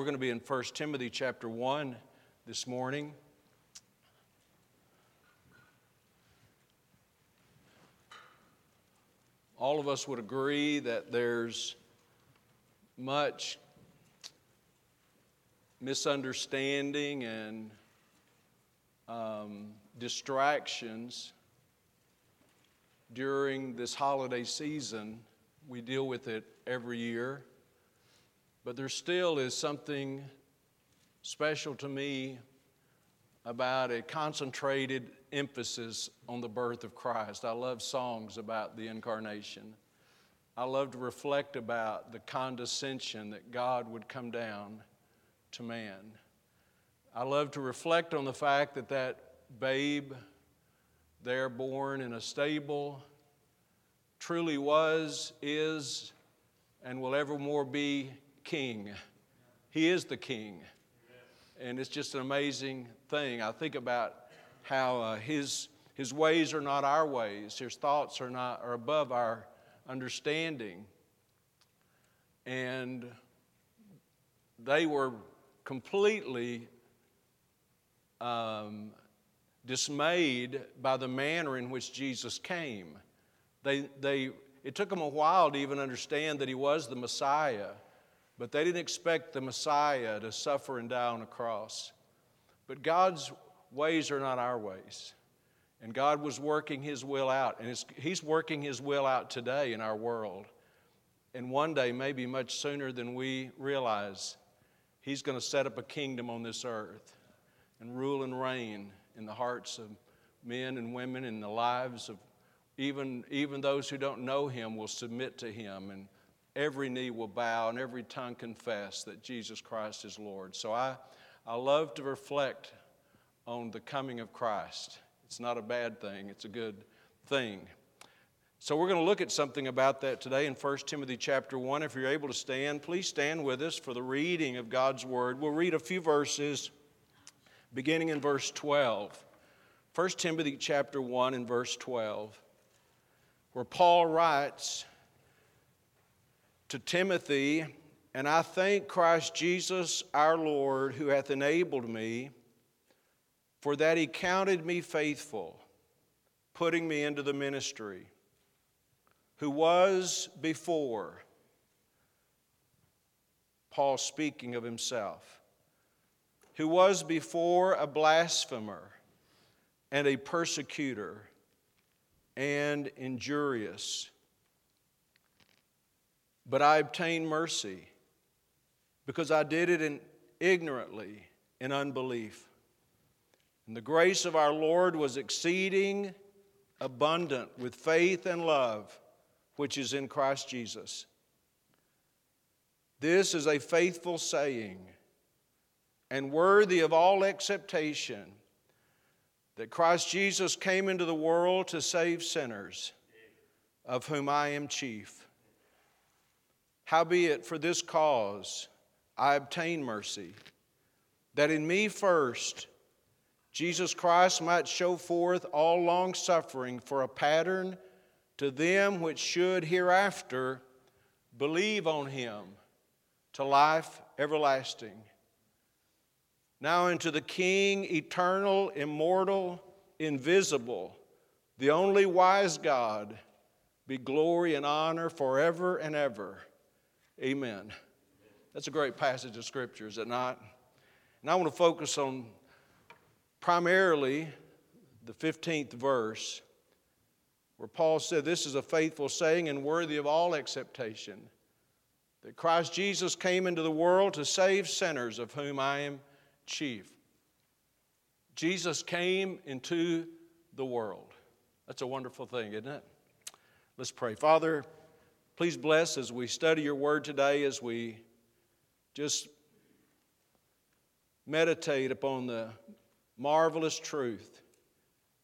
We're going to be in 1 Timothy chapter 1 this morning. All of us would agree that there's much misunderstanding and um, distractions during this holiday season. We deal with it every year. But there still is something special to me about a concentrated emphasis on the birth of Christ. I love songs about the incarnation. I love to reflect about the condescension that God would come down to man. I love to reflect on the fact that that babe there born in a stable truly was, is, and will evermore be king. He is the king. And it's just an amazing thing. I think about how uh, his, his ways are not our ways, his thoughts are, not, are above our understanding. And they were completely um, dismayed by the manner in which Jesus came. They, they, it took them a while to even understand that he was the Messiah. But they didn't expect the Messiah to suffer and die on a cross. But God's ways are not our ways. And God was working His will out. And He's working His will out today in our world. And one day, maybe much sooner than we realize, He's going to set up a kingdom on this earth and rule and reign in the hearts of men and women, in the lives of even, even those who don't know Him will submit to Him. And every knee will bow and every tongue confess that Jesus Christ is Lord. So I, I love to reflect on the coming of Christ. It's not a bad thing, it's a good thing. So we're going to look at something about that today in 1 Timothy chapter 1. If you're able to stand, please stand with us for the reading of God's word. We'll read a few verses beginning in verse 12. 1 Timothy chapter 1 and verse 12, where Paul writes, to Timothy, and I thank Christ Jesus our Lord, who hath enabled me, for that he counted me faithful, putting me into the ministry, who was before, Paul speaking of himself, who was before a blasphemer and a persecutor and injurious but I obtained mercy because I did it in, ignorantly in unbelief. And the grace of our Lord was exceeding abundant with faith and love which is in Christ Jesus. This is a faithful saying and worthy of all acceptation that Christ Jesus came into the world to save sinners, of whom I am chief. Howbeit, for this cause I obtain mercy, that in me first Jesus Christ might show forth all long suffering for a pattern to them which should hereafter believe on him to life everlasting. Now unto the King, eternal, immortal, invisible, the only wise God, be glory and honor forever and ever. Amen. That's a great passage of Scripture, is it not? And I want to focus on primarily the 15th verse, where Paul said, This is a faithful saying and worthy of all acceptation that Christ Jesus came into the world to save sinners, of whom I am chief. Jesus came into the world. That's a wonderful thing, isn't it? Let's pray. Father, Please bless as we study your word today, as we just meditate upon the marvelous truth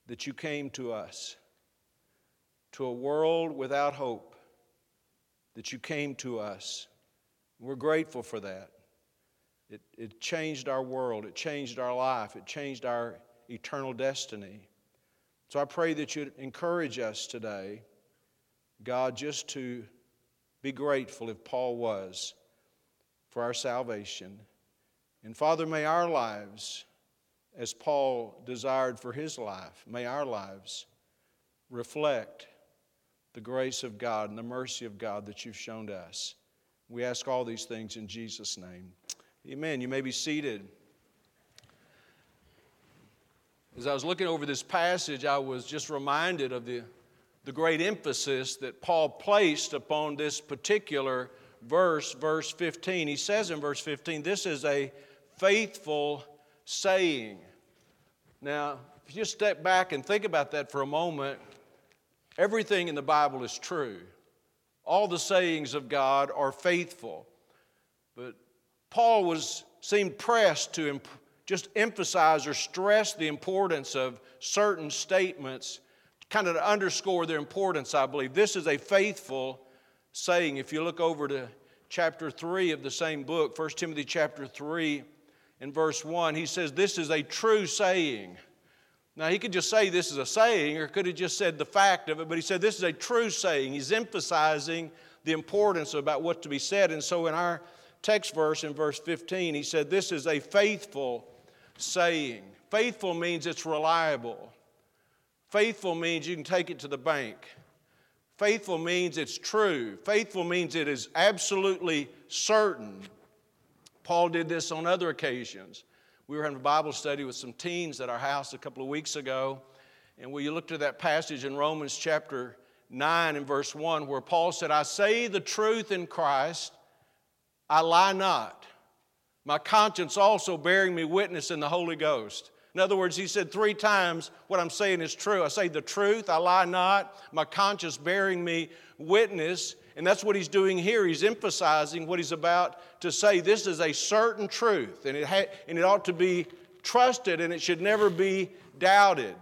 that you came to us, to a world without hope, that you came to us. We're grateful for that. It, it changed our world, it changed our life, it changed our eternal destiny. So I pray that you'd encourage us today, God, just to be grateful if Paul was for our salvation And Father, may our lives, as Paul desired for his life, may our lives reflect the grace of God and the mercy of God that you've shown to us. We ask all these things in Jesus' name. Amen. You may be seated. As I was looking over this passage, I was just reminded of the, the great emphasis that Paul placed upon this particular verse, verse 15. He says in verse 15, This is a faithful saying. Now, if you just step back and think about that for a moment, everything in the Bible is true. All the sayings of God are faithful. But Paul was seemed pressed to imp- just emphasize or stress the importance of certain statements, kind of to underscore their importance, I believe. This is a faithful saying. If you look over to chapter 3 of the same book, 1 Timothy chapter 3, in verse 1, he says, This is a true saying. Now, he could just say this is a saying, or could have just said the fact of it, but he said this is a true saying. He's emphasizing the importance about what to be said. And so, in our text verse, in verse 15, he said, This is a faithful saying. Faithful means it's reliable, faithful means you can take it to the bank. Faithful means it's true. Faithful means it is absolutely certain. Paul did this on other occasions. We were having a Bible study with some teens at our house a couple of weeks ago, and we looked at that passage in Romans chapter 9 and verse 1 where Paul said, I say the truth in Christ, I lie not. My conscience also bearing me witness in the Holy Ghost. In other words, he said three times, What I'm saying is true. I say the truth, I lie not, my conscience bearing me witness. And that's what he's doing here. He's emphasizing what he's about to say. This is a certain truth, and it, ha- and it ought to be trusted, and it should never be doubted.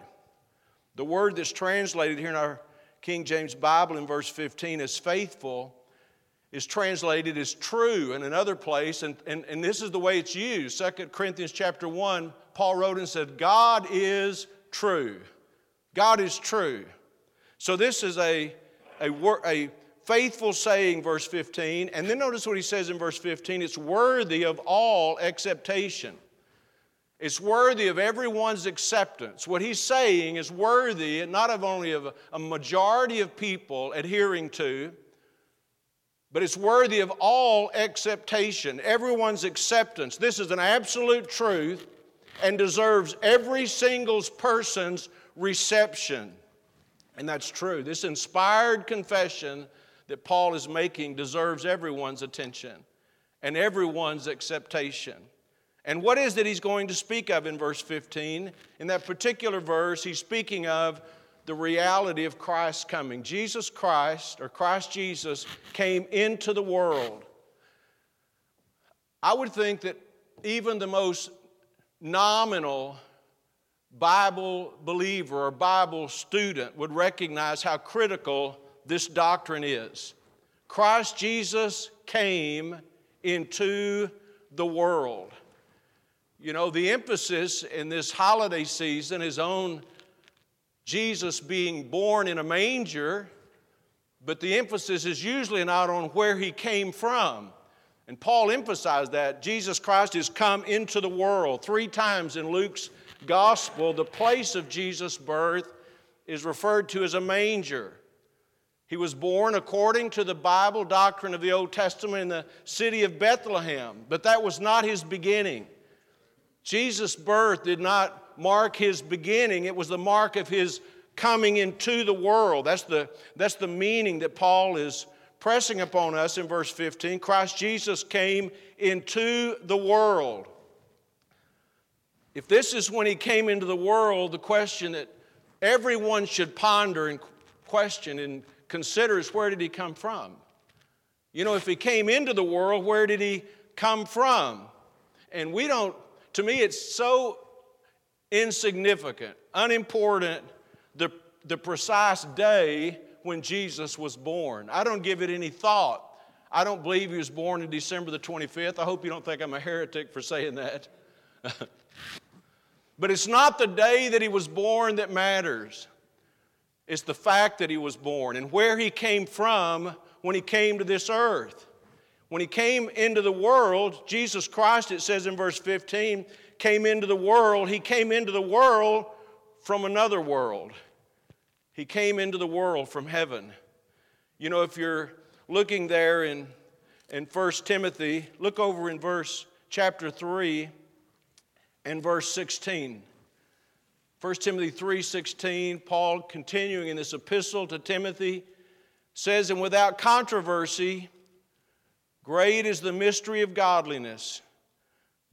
The word that's translated here in our King James Bible in verse 15 is faithful is translated as true in another place, and, and, and this is the way it's used. 2 Corinthians chapter 1, Paul wrote and said, God is true. God is true. So this is a, a, a faithful saying, verse 15. And then notice what he says in verse 15 it's worthy of all acceptation. It's worthy of everyone's acceptance. What he's saying is worthy not of only of a, a majority of people adhering to, but it's worthy of all acceptation, everyone's acceptance. This is an absolute truth and deserves every single person's reception. And that's true. This inspired confession that Paul is making deserves everyone's attention and everyone's acceptation. And what is it he's going to speak of in verse 15? In that particular verse, he's speaking of the reality of Christ's coming. Jesus Christ, or Christ Jesus, came into the world. I would think that even the most nominal Bible believer or Bible student would recognize how critical this doctrine is. Christ Jesus came into the world. You know, the emphasis in this holiday season is on Jesus being born in a manger, but the emphasis is usually not on where he came from. And Paul emphasized that. Jesus Christ has come into the world. Three times in Luke's gospel, the place of Jesus' birth is referred to as a manger. He was born according to the Bible doctrine of the Old Testament in the city of Bethlehem, but that was not his beginning. Jesus' birth did not mark his beginning, it was the mark of his coming into the world. That's the, that's the meaning that Paul is pressing upon us in verse 15. Christ Jesus came into the world. If this is when he came into the world, the question that everyone should ponder and question and consider is where did he come from? You know, if he came into the world, where did he come from? And we don't, to me, it's so insignificant, unimportant, the, the precise day when Jesus was born. I don't give it any thought. I don't believe he was born in December the 25th. I hope you don't think I'm a heretic for saying that. but it's not the day that he was born that matters. It's the fact that he was born and where he came from when he came to this earth. When he came into the world, Jesus Christ, it says in verse 15, came into the world. He came into the world from another world. He came into the world from heaven. You know, if you're looking there in, in 1 Timothy, look over in verse chapter 3 and verse 16. 1 Timothy 3:16, Paul continuing in this epistle to Timothy says, "And without controversy, great is the mystery of godliness.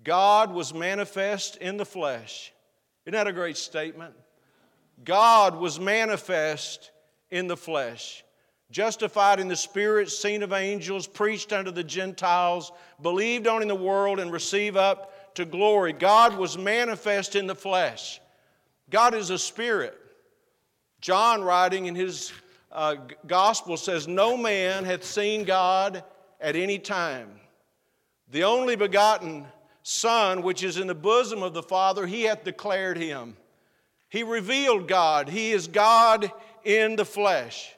God was manifest in the flesh." Isn't that a great statement? God was manifest in the flesh, justified in the spirit, seen of angels, preached unto the Gentiles, believed on in the world, and received up to glory. God was manifest in the flesh. God is a spirit. John, writing in his uh, gospel, says, No man hath seen God at any time. The only begotten Son, which is in the bosom of the Father, he hath declared him. He revealed God. He is God in the flesh.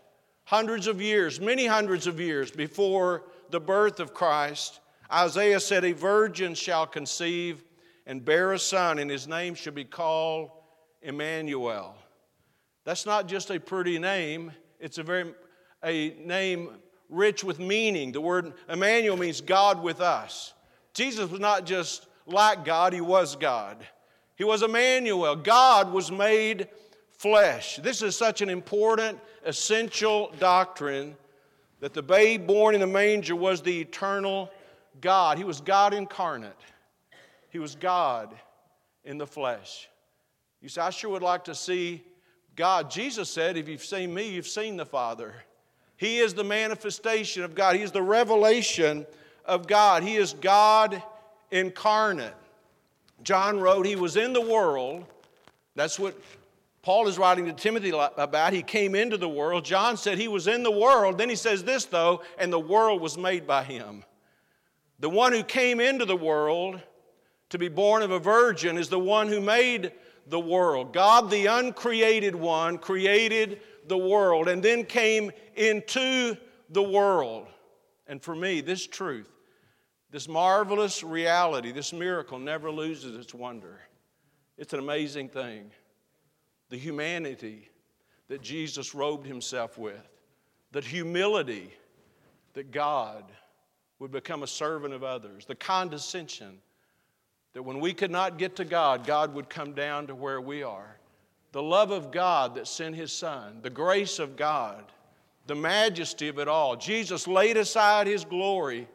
Hundreds of years, many hundreds of years before the birth of Christ, Isaiah said, A virgin shall conceive and bear a son, and his name shall be called Emmanuel. That's not just a pretty name, it's a very a name rich with meaning. The word Emmanuel means God with us. Jesus was not just like God, he was God. He was Emmanuel. God was made flesh. This is such an important, essential doctrine that the babe born in the manger was the eternal God. He was God incarnate, He was God in the flesh. You say, I sure would like to see God. Jesus said, If you've seen me, you've seen the Father. He is the manifestation of God, He is the revelation of God. He is God incarnate. John wrote, He was in the world. That's what Paul is writing to Timothy about. He came into the world. John said he was in the world. Then he says this, though, and the world was made by him. The one who came into the world to be born of a virgin is the one who made the world. God, the uncreated one, created the world and then came into the world. And for me, this truth, this marvelous reality, this miracle never loses its wonder. It's an amazing thing. The humanity that Jesus robed himself with, the humility that God would become a servant of others, the condescension that when we could not get to God, God would come down to where we are. The love of God that sent His Son, the grace of God, the majesty of it all. Jesus laid aside His glory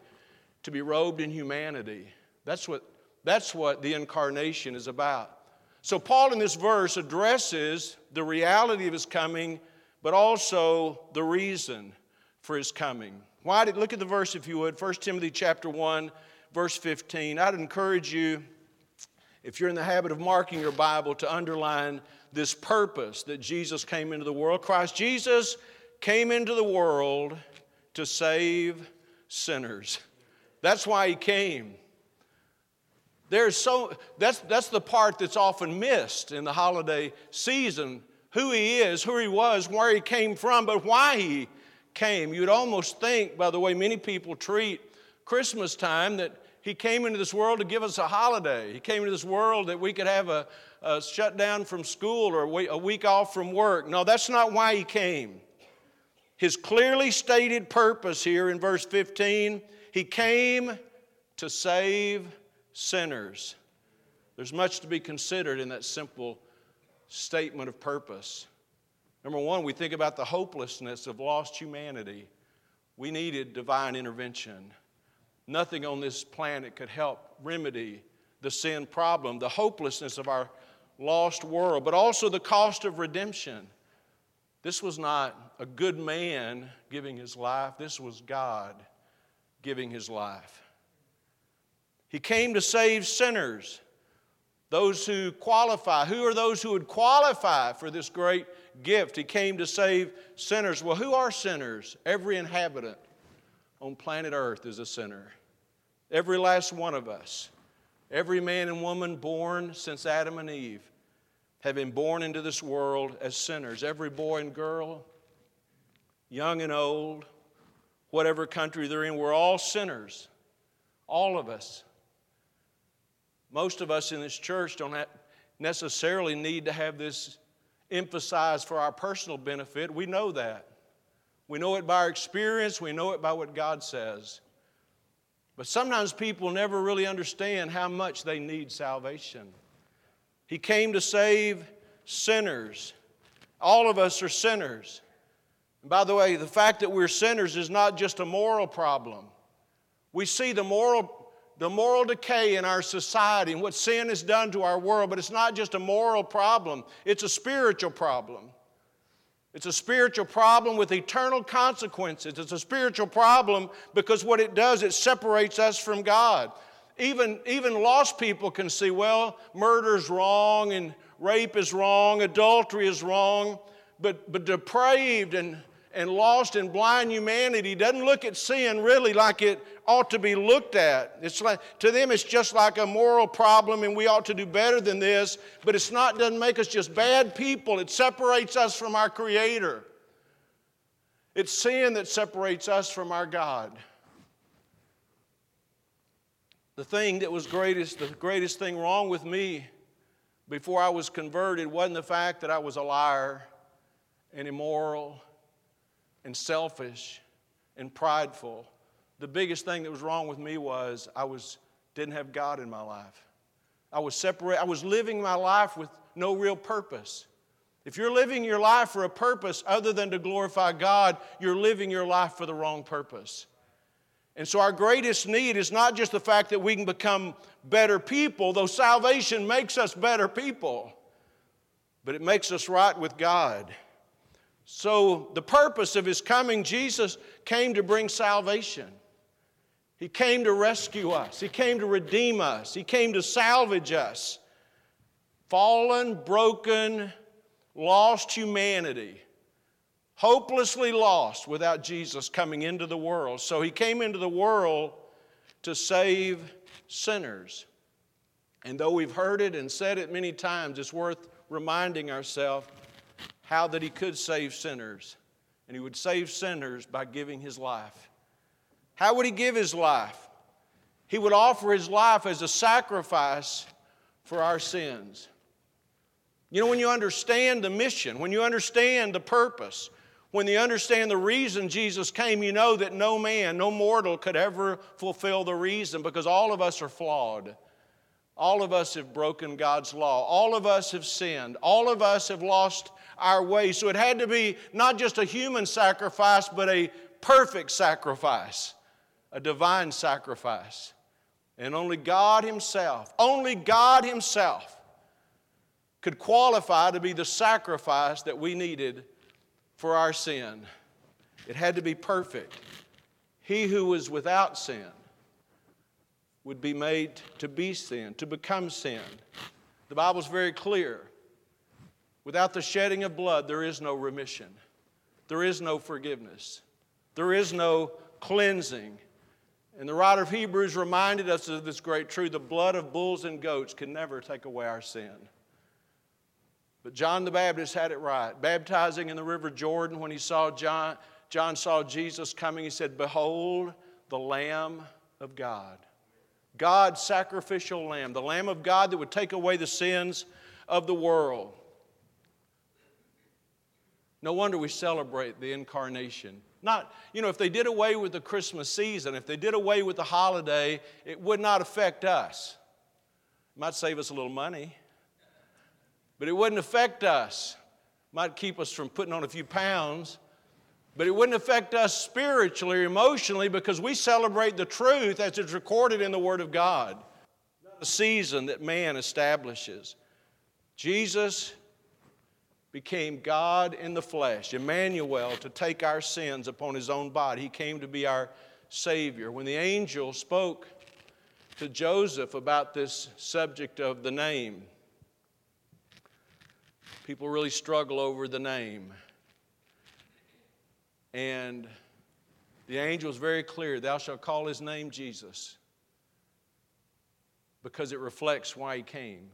to be robed in humanity. That's what, that's what the incarnation is about. So, Paul in this verse addresses the reality of His coming, but also the reason for His coming. Why did, look at the verse if you would, 1 Timothy chapter 1 verse 15. I'd encourage you, if you're in the habit of marking your Bible, to underline this purpose that Jesus came into the world. Christ Jesus came into the world to save sinners. That's why he came. There's so that's that's the part that's often missed in the holiday season. Who he is, who he was, where he came from, but why he came. You'd almost think, by the way many people treat Christmas time that He came into this world to give us a holiday. He came into this world that we could have a, a shutdown from school or a week off from work. No, that's not why He came. His clearly stated purpose here in verse 15 He came to save sinners. There's much to be considered in that simple statement of purpose. Number one, we think about the hopelessness of lost humanity. We needed divine intervention. Nothing on this planet could help remedy the sin problem, the hopelessness of our lost world, but also the cost of redemption. This was not a good man giving his life, this was God giving his life. He came to save sinners, those who qualify. Who are those who would qualify for this great gift? He came to save sinners. Well, who are sinners? Every inhabitant on planet Earth is a sinner. Every last one of us, every man and woman born since Adam and Eve, have been born into this world as sinners. Every boy and girl, young and old, whatever country they're in. We're all sinners, all of us. Most of us in this church don't necessarily need to have this emphasized for our personal benefit. We know that. We know it by our experience, we know it by what God says. But sometimes people never really understand how much they need salvation. He came to save sinners. All of us are sinners. By the way, the fact that we're sinners is not just a moral problem. We see the moral, the moral decay in our society and what sin has done to our world, but it's not just a moral problem, it's a spiritual problem. It's a spiritual problem with eternal consequences. It's a spiritual problem because what it does, it separates us from God. Even, even lost people can see, well, murder is wrong and rape is wrong, adultery is wrong, but, but depraved and and lost and blind humanity doesn't look at sin really like it ought to be looked at. It's like, to them, it's just like a moral problem, and we ought to do better than this. But it's not doesn't make us just bad people. It separates us from our Creator. It's sin that separates us from our God. The thing that was greatest, the greatest thing wrong with me before I was converted wasn't the fact that I was a liar and immoral and selfish and prideful. The biggest thing that was wrong with me was I was, didn't have God in my life. I was separate. I was living my life with no real purpose. If you're living your life for a purpose other than to glorify God, you're living your life for the wrong purpose. And so, our greatest need is not just the fact that we can become better people, though salvation makes us better people, but it makes us right with God. So, the purpose of his coming, Jesus came to bring salvation. He came to rescue us, he came to redeem us, he came to salvage us. Fallen, broken, lost humanity, hopelessly lost without Jesus coming into the world. So, he came into the world to save sinners. And though we've heard it and said it many times, it's worth reminding ourselves how that he could save sinners. And he would save sinners by giving his life. How would he give his life? He would offer his life as a sacrifice for our sins. You know, when you understand the mission, when you understand the purpose, when you understand the reason Jesus came, you know that no man, no mortal could ever fulfill the reason because all of us are flawed. All of us have broken God's law. All of us have sinned. All of us have lost our way. So it had to be not just a human sacrifice, but a perfect sacrifice, a divine sacrifice. And only God Himself, only God Himself could qualify to be the sacrifice that we needed for our sin. It had to be perfect. He who was without sin would be made to be sin, to become sin. The Bible's very clear. Without the shedding of blood, there is no remission, there is no forgiveness, there is no cleansing. And the writer of Hebrews reminded us of this great truth the blood of bulls and goats can never take away our sin. But John the Baptist had it right. Baptizing in the river Jordan, when he saw John, John saw Jesus coming, he said, Behold the Lamb of God. God's sacrificial lamb, the Lamb of God that would take away the sins of the world. No wonder we celebrate the incarnation. Not, you know, if they did away with the Christmas season, if they did away with the holiday, it would not affect us. It might save us a little money, but it wouldn't affect us. It might keep us from putting on a few pounds, but it wouldn't affect us spiritually or emotionally because we celebrate the truth as it's recorded in the Word of God, not the season that man establishes. Jesus became God in the flesh, Emmanuel, to take our sins upon his own body. He came to be our Savior. When the angel spoke to Joseph about this subject of the name, people really struggle over the name. And the angel is very clear Thou shalt call his name Jesus because it reflects why he came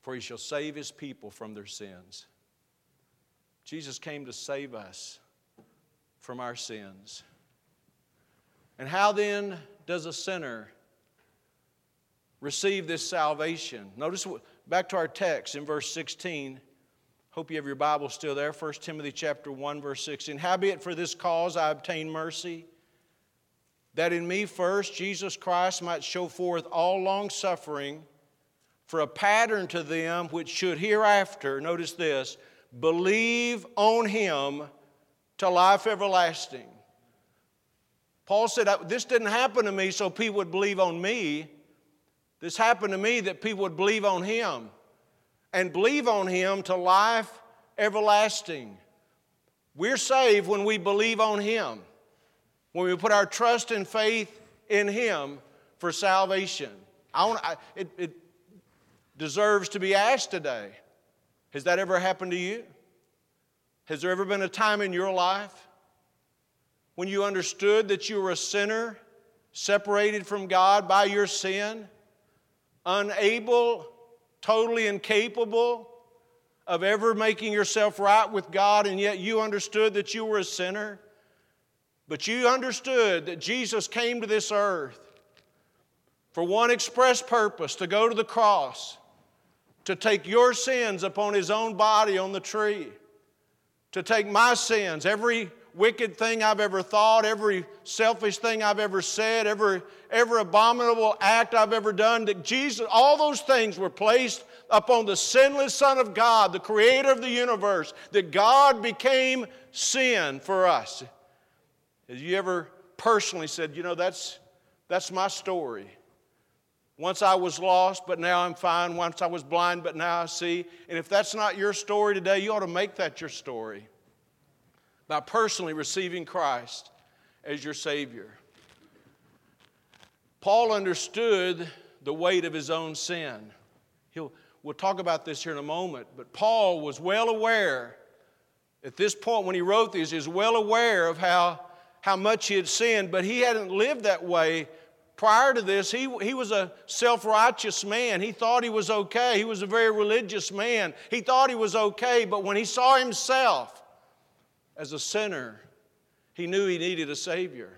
for he shall save his people from their sins. Jesus came to save us from our sins. And how then does a sinner receive this salvation? Notice back to our text in verse 16. Hope you have your Bible still there. 1 Timothy chapter 1, verse 16. Howbeit for this cause I obtain mercy, that in me first Jesus Christ might show forth all long suffering for a pattern to them which should hereafter, notice this, believe on him to life everlasting. Paul said, This didn't happen to me so people would believe on me. This happened to me that people would believe on him and believe on him to life everlasting. We're saved when we believe on him, when we put our trust and faith in him for salvation. I want, I, it, it deserves to be asked today Has that ever happened to you? Has there ever been a time in your life when you understood that you were a sinner, separated from God by your sin, unable, totally incapable of ever making yourself right with God, and yet you understood that you were a sinner? But you understood that Jesus came to this earth for one express purpose to go to the cross, to take your sins upon his own body on the tree to take my sins, every wicked thing I've ever thought, every selfish thing I've ever said, every, every abominable act I've ever done, that Jesus, all those things were placed upon the sinless Son of God, the creator of the universe, that God became sin for us. Have you ever personally said, you know, that's, that's my story? Once I was lost, but now I'm fine. Once I was blind, but now I see. And if that's not your story today, you ought to make that your story by personally receiving Christ as your Savior. Paul understood the weight of his own sin. He'll, we'll talk about this here in a moment, but Paul was well aware at this point when he wrote these, he was well aware of how, how much he had sinned, but he hadn't lived that way Prior to this, he, he was a self righteous man. He thought he was okay. He was a very religious man. He thought he was okay, but when he saw himself as a sinner, he knew he needed a Savior.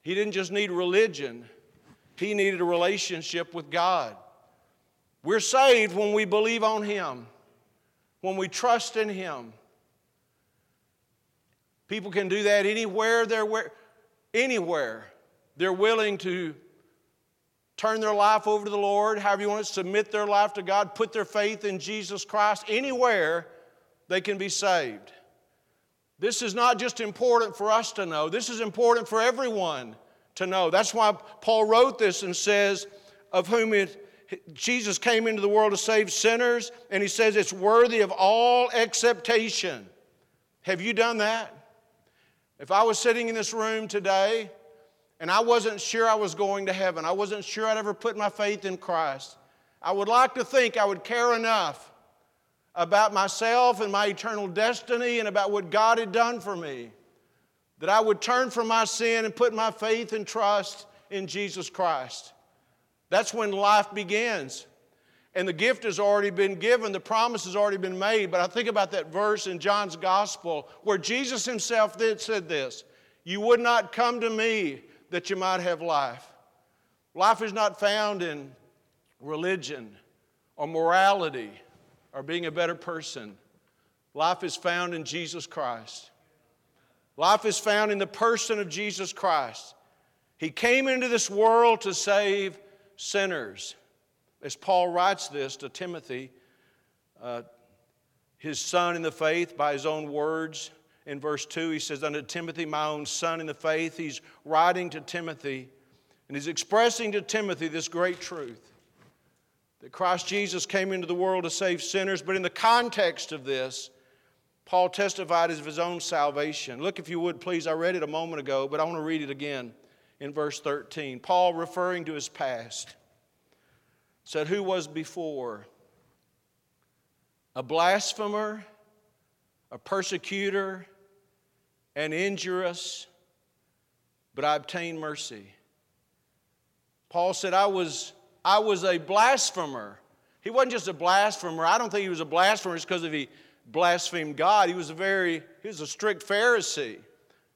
He didn't just need religion, he needed a relationship with God. We're saved when we believe on Him, when we trust in Him. People can do that anywhere they're where, anywhere. They're willing to turn their life over to the Lord, however you want to submit their life to God, put their faith in Jesus Christ, anywhere they can be saved. This is not just important for us to know, this is important for everyone to know. That's why Paul wrote this and says, Of whom it, Jesus came into the world to save sinners, and he says it's worthy of all acceptation. Have you done that? If I was sitting in this room today and I wasn't sure I was going to heaven. I wasn't sure I'd ever put my faith in Christ. I would like to think I would care enough about myself and my eternal destiny and about what God had done for me that I would turn from my sin and put my faith and trust in Jesus Christ. That's when life begins. And the gift has already been given, the promise has already been made. But I think about that verse in John's Gospel where Jesus himself did, said this You would not come to me that you might have life. Life is not found in religion or morality or being a better person. Life is found in Jesus Christ. Life is found in the person of Jesus Christ. He came into this world to save sinners. As Paul writes this to Timothy, uh, his son in the faith, by his own words, in verse 2, he says, Unto Timothy, my own son in the faith, he's writing to Timothy, and he's expressing to Timothy this great truth that Christ Jesus came into the world to save sinners, but in the context of this, Paul testified of his own salvation. Look, if you would, please. I read it a moment ago, but I want to read it again in verse 13. Paul, referring to his past, said, Who was before? A blasphemer a persecutor, and injurious, but I obtained mercy. Paul said, I was, I was a blasphemer. He wasn't just a blasphemer. I don't think he was a blasphemer just because he blasphemed God. He was a very, he was a strict Pharisee.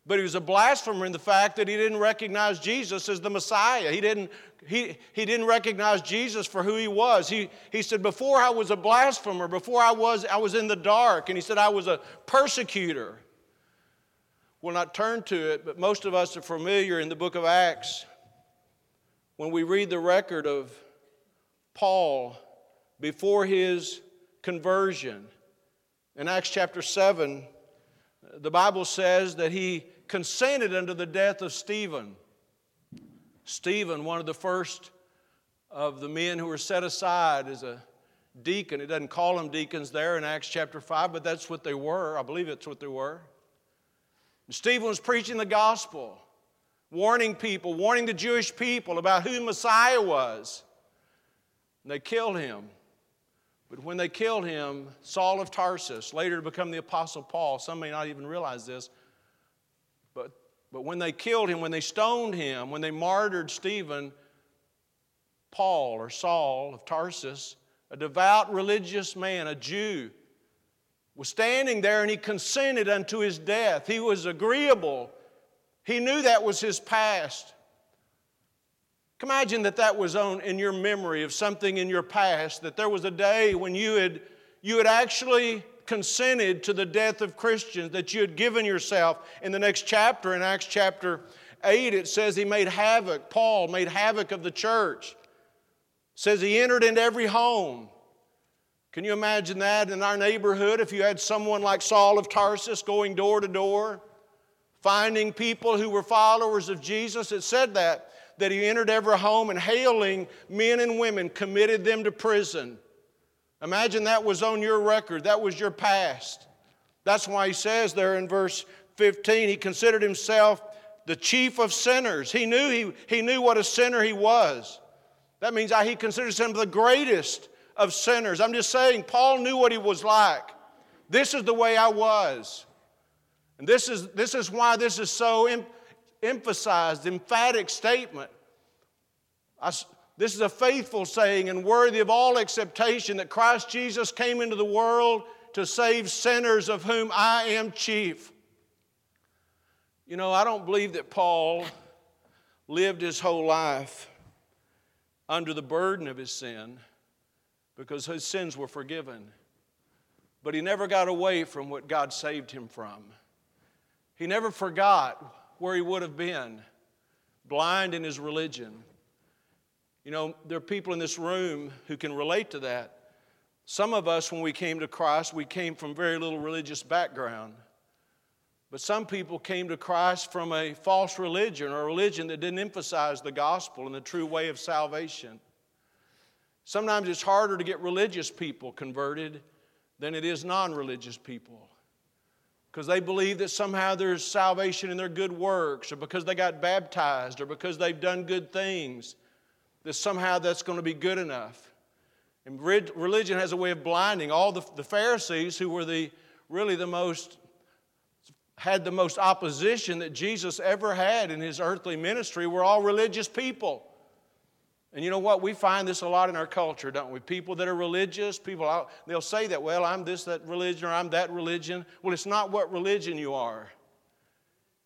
But he was a blasphemer in the fact that he didn't recognize Jesus as the Messiah. He didn't, he, he didn't recognize Jesus for who he was. He, he said, Before I was a blasphemer, before I was, I was in the dark. And he said, I was a persecutor. We'll not turn to it, but most of us are familiar in the book of Acts when we read the record of Paul before his conversion. In Acts chapter 7, the Bible says that he consented unto the death of Stephen. Stephen, one of the first of the men who were set aside as a deacon. It doesn't call them deacons there in Acts chapter 5, but that's what they were. I believe that's what they were. And Stephen was preaching the gospel, warning people, warning the Jewish people about who Messiah was. And they killed him. But when they killed him, Saul of Tarsus, later to become the Apostle Paul, some may not even realize this, but, but when they killed him, when they stoned him, when they martyred Stephen, Paul or Saul of Tarsus, a devout religious man, a Jew, was standing there and he consented unto his death. He was agreeable. He knew that was his past. Imagine that that was on in your memory of something in your past, that there was a day when you had, you had actually consented to the death of Christians, that you had given yourself. In the next chapter, in Acts chapter 8, it says he made havoc, Paul made havoc of the church. It says he entered into every home. Can you imagine that in our neighborhood if you had someone like Saul of Tarsus going door to door, finding people who were followers of Jesus? It said that that he entered every home and hailing men and women, committed them to prison. Imagine that was on your record, that was your past. That's why he says there in verse 15, he considered himself the chief of sinners. He knew, he, he knew what a sinner he was. That means he considers him the greatest of sinners. I'm just saying, Paul knew what he was like. This is the way I was. And this is, this is why this is so emphasized, emphatic statement. I, this is a faithful saying and worthy of all acceptation that Christ Jesus came into the world to save sinners, of whom I am chief. You know, I don't believe that Paul lived his whole life under the burden of his sin because his sins were forgiven. But he never got away from what God saved him from. He never forgot where he would have been, blind in his religion. You know, there are people in this room who can relate to that. Some of us, when we came to Christ, we came from very little religious background. But some people came to Christ from a false religion or a religion that didn't emphasize the gospel and the true way of salvation. Sometimes it's harder to get religious people converted than it is non religious people because they believe that somehow there's salvation in their good works or because they got baptized or because they've done good things, that somehow that's going to be good enough. And religion has a way of blinding. All the, the Pharisees, who were the really the most, had the most opposition that Jesus ever had in his earthly ministry, were all religious people. And you know what? We find this a lot in our culture, don't we? People that are religious, people, out, they'll say that, well, I'm this, that religion, or I'm that religion. Well, it's not what religion you are,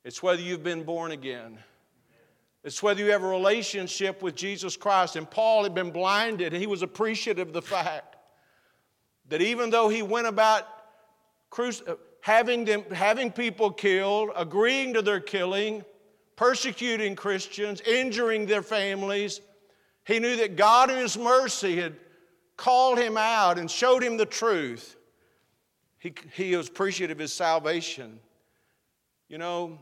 it's whether you've been born again. It's whether you have a relationship with Jesus Christ. And Paul had been blinded, and he was appreciative of the fact that even though he went about having, them, having people killed, agreeing to their killing, persecuting Christians, injuring their families, he knew that God, in His mercy, had called him out and showed him the truth. He, he was appreciative of his salvation. You know,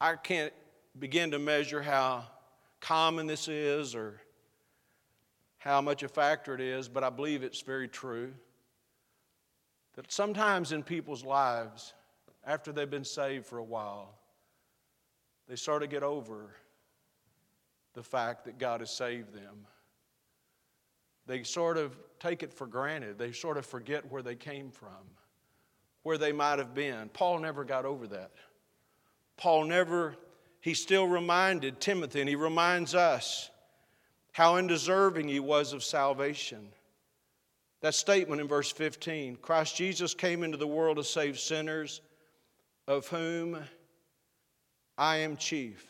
I can't begin to measure how common this is or how much a factor it is, but I believe it's very true. That sometimes in people's lives, after they've been saved for a while, they sort of get over the fact that God has saved them. They sort of take it for granted. They sort of forget where they came from, where they might have been. Paul never got over that. Paul never, he still reminded Timothy, and he reminds us how undeserving he was of salvation. That statement in verse 15 Christ Jesus came into the world to save sinners, of whom I am chief.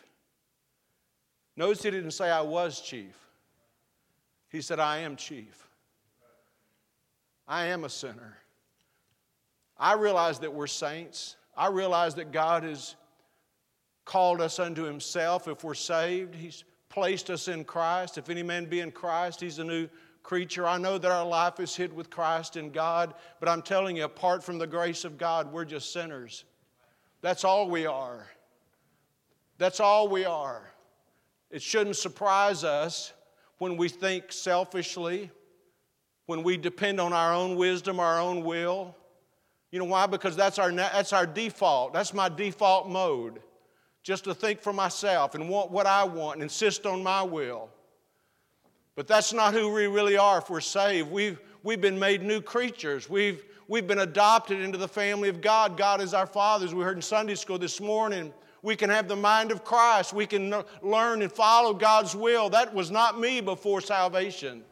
Notice he didn't say I was chief. He said, I am chief. I am a sinner. I realize that we're saints. I realize that God has called us unto Himself if we're saved. He's placed us in Christ. If any man be in Christ, he's a new creature. I know that our life is hid with Christ in God, but I'm telling you, apart from the grace of God, we're just sinners. That's all we are. That's all we are. It shouldn't surprise us when we think selfishly, when we depend on our own wisdom, our own will. You know why? Because that's our, that's our default. That's my default mode. Just to think for myself and want what I want and insist on my will. But that's not who we really are if we're saved. We've, we've been made new creatures. We've, we've been adopted into the family of God. God is our Father, as we heard in Sunday school this morning. We can have the mind of Christ. We can learn and follow God's will. That was not me before salvation.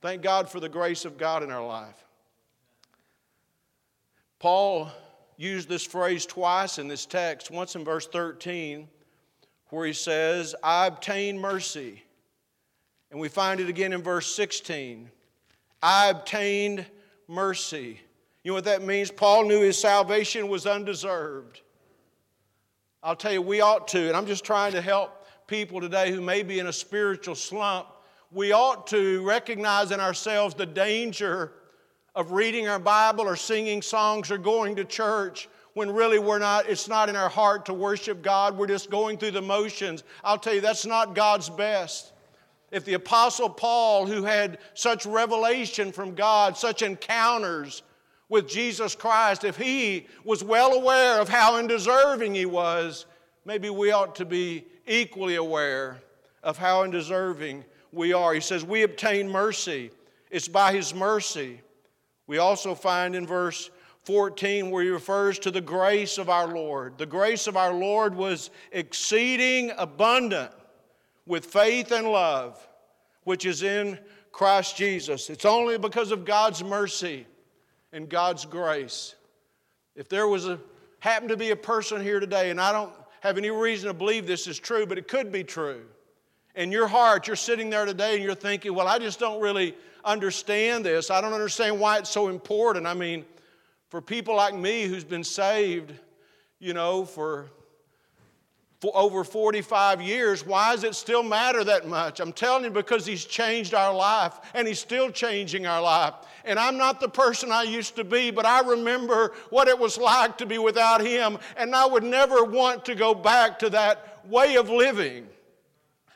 Thank God for the grace of God in our life. Paul used this phrase twice in this text, once in verse 13, where he says, I obtain mercy. And we find it again in verse 16. I obtained mercy. You know what that means? Paul knew his salvation was undeserved. I'll tell you, we ought to, and I'm just trying to help people today who may be in a spiritual slump. We ought to recognize in ourselves the danger of reading our Bible or singing songs or going to church when really we're not, it's not in our heart to worship God. We're just going through the motions. I'll tell you, that's not God's best. If the Apostle Paul, who had such revelation from God, such encounters, with Jesus Christ, if he was well aware of how undeserving he was, maybe we ought to be equally aware of how undeserving we are. He says, We obtain mercy. It's by his mercy. We also find in verse 14 where he refers to the grace of our Lord. The grace of our Lord was exceeding abundant with faith and love, which is in Christ Jesus. It's only because of God's mercy and God's grace. If there was a happened to be a person here today, and I don't have any reason to believe this is true, but it could be true. In your heart, you're sitting there today and you're thinking, well, I just don't really understand this. I don't understand why it's so important. I mean, for people like me who's been saved, you know, for for over 45 years, why does it still matter that much? I'm telling you, because He's changed our life and He's still changing our life. And I'm not the person I used to be, but I remember what it was like to be without Him, and I would never want to go back to that way of living.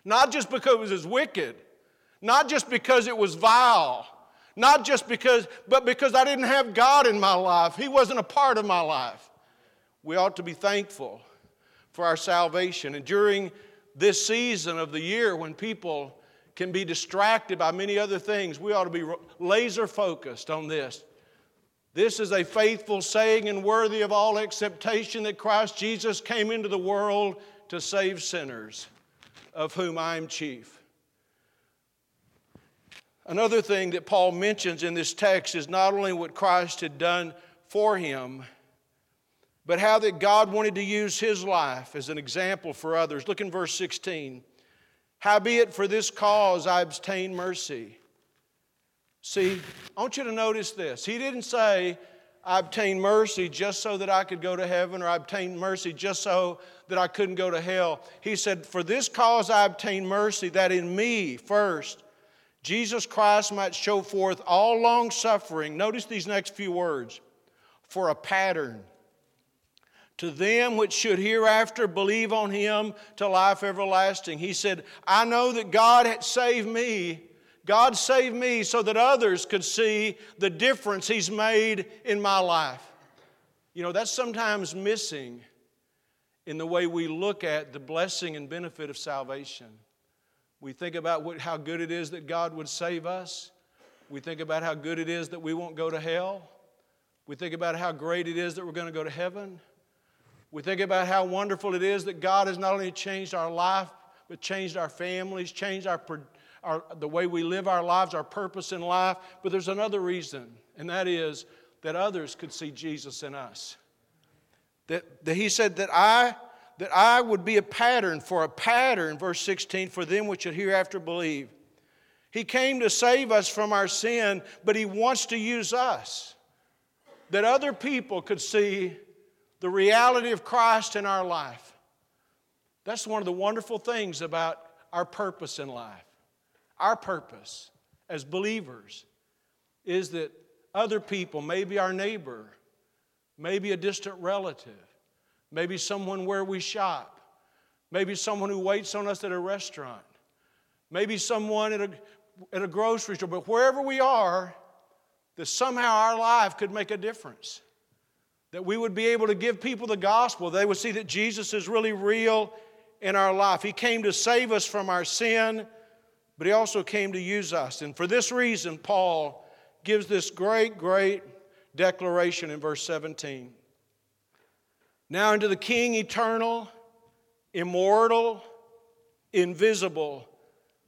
Not just because it was wicked, not just because it was vile, not just because, but because I didn't have God in my life. He wasn't a part of my life. We ought to be thankful for our salvation. And during this season of the year when people can be distracted by many other things, we ought to be laser focused on this. This is a faithful saying and worthy of all acceptation that Christ Jesus came into the world to save sinners, of whom I am chief. Another thing that Paul mentions in this text is not only what Christ had done for him, but how that God wanted to use his life as an example for others. Look in verse 16. Howbeit, for this cause I obtained mercy. See, I want you to notice this. He didn't say, I obtained mercy just so that I could go to heaven, or I obtained mercy just so that I couldn't go to hell. He said, For this cause I obtained mercy, that in me first Jesus Christ might show forth all long suffering. Notice these next few words for a pattern to them which should hereafter believe on him to life everlasting. He said, I know that God had saved me. God saved me so that others could see the difference he's made in my life. You know, that's sometimes missing in the way we look at the blessing and benefit of salvation. We think about what, how good it is that God would save us. We think about how good it is that we won't go to hell. We think about how great it is that we're going to go to heaven. We think about how wonderful it is that God has not only changed our life, but changed our families, changed our, our, the way we live our lives, our purpose in life. But there's another reason, and that is that others could see Jesus in us. That, that he said that I that I would be a pattern for a pattern, verse 16, for them which should hereafter believe. He came to save us from our sin, but He wants to use us. That other people could see the reality of Christ in our life. That's one of the wonderful things about our purpose in life. Our purpose as believers is that other people, maybe our neighbor, maybe a distant relative, maybe someone where we shop, maybe someone who waits on us at a restaurant, maybe someone at a, at a grocery store, but wherever we are, that somehow our life could make a difference. That we would be able to give people the gospel. They would see that Jesus is really real in our life. He came to save us from our sin, but He also came to use us. And for this reason, Paul gives this great, great declaration in verse 17. Now unto the King eternal, immortal, invisible,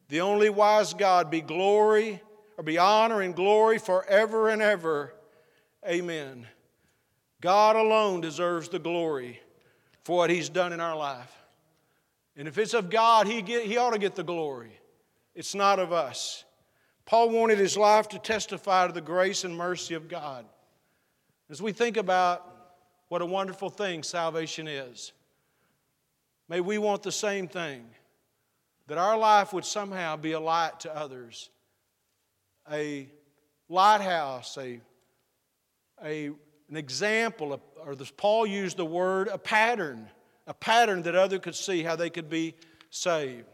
the only wise God, be glory or be honor and glory forever and ever. Amen. God alone deserves the glory for what He's done in our life. And if it's of God, He, get, he ought to get the glory. It's not of us. Paul wanted his life to testify to the grace and mercy of God. As we think about what a wonderful thing salvation is. May we want the same thing that our life would somehow be a light to others, a lighthouse, a, a, an example, or this, Paul used the word a pattern, a pattern that others could see how they could be saved.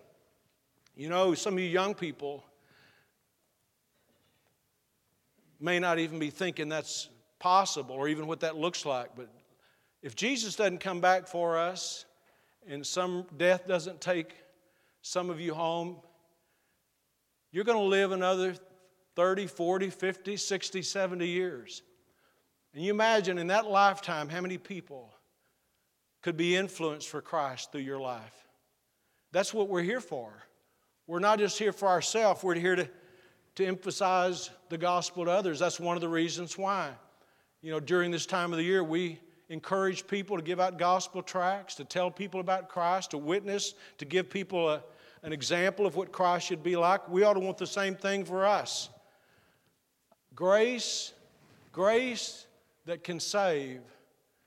You know, some of you young people may not even be thinking that's possible or even what that looks like, but if Jesus doesn't come back for us and some death doesn't take some of you home, you're going to live another 30, 40, 50, 60, 70 years. And you imagine in that lifetime how many people could be influenced for Christ through your life. That's what we're here for. We're not just here for ourselves, we're here to, to emphasize the gospel to others. That's one of the reasons why. You know, during this time of the year, we encourage people to give out gospel tracts, to tell people about Christ, to witness, to give people a, an example of what Christ should be like. We ought to want the same thing for us. Grace, grace that can save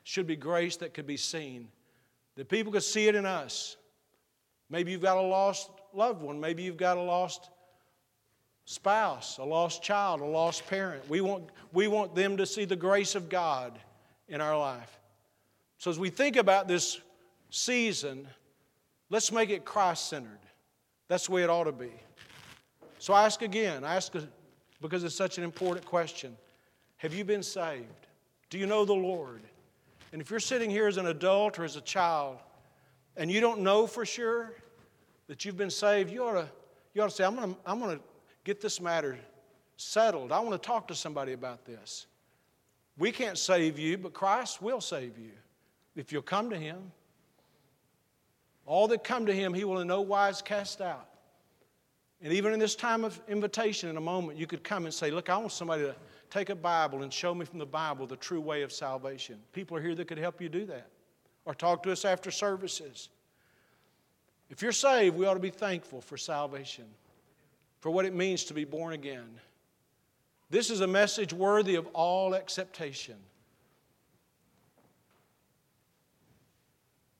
should be grace that could be seen. That people could see it in us. Maybe you've got a lost loved one. Maybe you've got a lost spouse, a lost child, a lost parent. We want, we want them to see the grace of God in our life. So, as we think about this season, let's make it Christ centered. That's the way it ought to be. So, I ask again, I ask because it's such an important question Have you been saved? Do you know the Lord? And if you're sitting here as an adult or as a child and you don't know for sure that you've been saved, you ought to, you ought to say, I'm going to I'm going to get this matter settled. I want to talk to somebody about this. We can't save you, but Christ will save you if you'll come to Him. All that come to Him, He will in no wise cast out. And even in this time of invitation, in a moment, you could come and say, Look, I want somebody to take a Bible and show me from the Bible the true way of salvation. People are here that could help you do that. Or talk to us after services. If you're saved, we ought to be thankful for salvation, for what it means to be born again. This is a message worthy of all acceptation.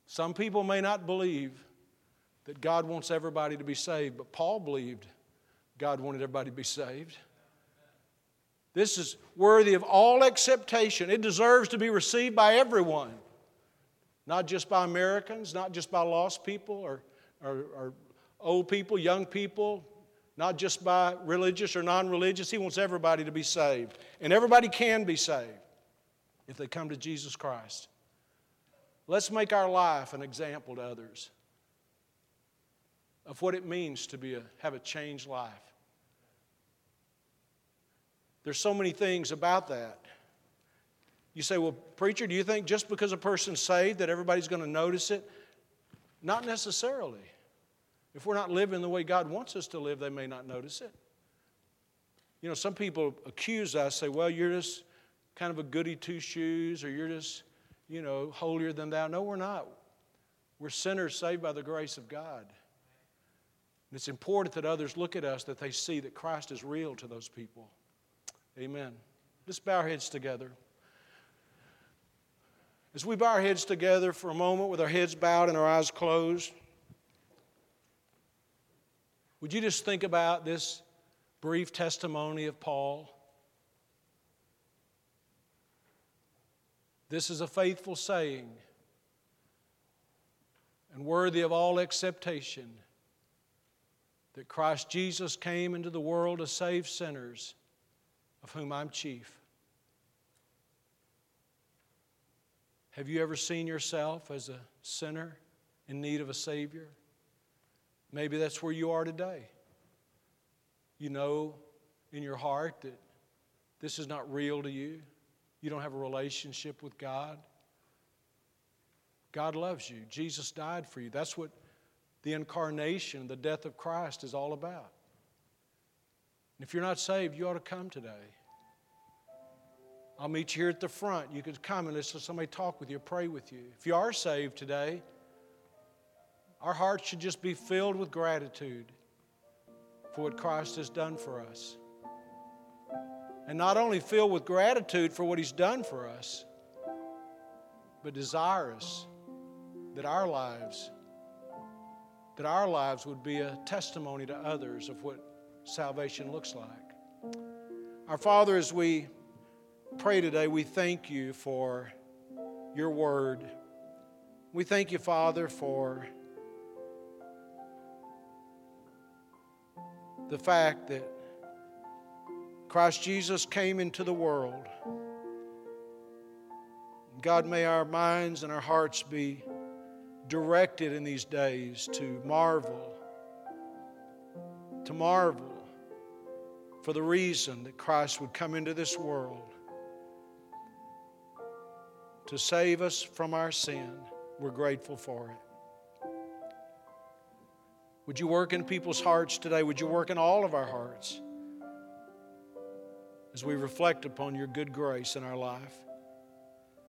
Some people may not believe that God wants everybody to be saved, but Paul believed God wanted everybody to be saved. This is worthy of all acceptation. It deserves to be received by everyone, not just by Americans, not just by lost people or, or, or old people, young people, not just by religious or non religious. He wants everybody to be saved. And everybody can be saved if they come to Jesus Christ. Let's make our life an example to others of what it means to be a, have a changed life. There's so many things about that. You say, well, preacher, do you think just because a person's saved that everybody's going to notice it? Not necessarily. If we're not living the way God wants us to live, they may not notice it. You know, some people accuse us, say, well, you're just kind of a goody two shoes, or you're just, you know, holier than thou. No, we're not. We're sinners saved by the grace of God. And it's important that others look at us that they see that Christ is real to those people. Amen. Let's bow our heads together. As we bow our heads together for a moment with our heads bowed and our eyes closed, would you just think about this brief testimony of Paul? This is a faithful saying and worthy of all acceptation that Christ Jesus came into the world to save sinners, of whom I'm chief. Have you ever seen yourself as a sinner in need of a Savior? Maybe that's where you are today. You know in your heart that this is not real to you. You don't have a relationship with God. God loves you. Jesus died for you. That's what the incarnation, the death of Christ is all about. And if you're not saved, you ought to come today. I'll meet you here at the front. You can come and listen to somebody talk with you, pray with you. If you are saved today, our hearts should just be filled with gratitude for what Christ has done for us. And not only filled with gratitude for what He's done for us, but desirous that our lives that our lives would be a testimony to others of what salvation looks like. Our Father, as we pray today, we thank you for your word. We thank you, Father, for the fact that Christ Jesus came into the world. God, may our minds and our hearts be directed in these days to marvel, to marvel for the reason that Christ would come into this world to save us from our sin. We're grateful for it. Would you work in people's hearts today? Would you work in all of our hearts as we reflect upon your good grace in our life?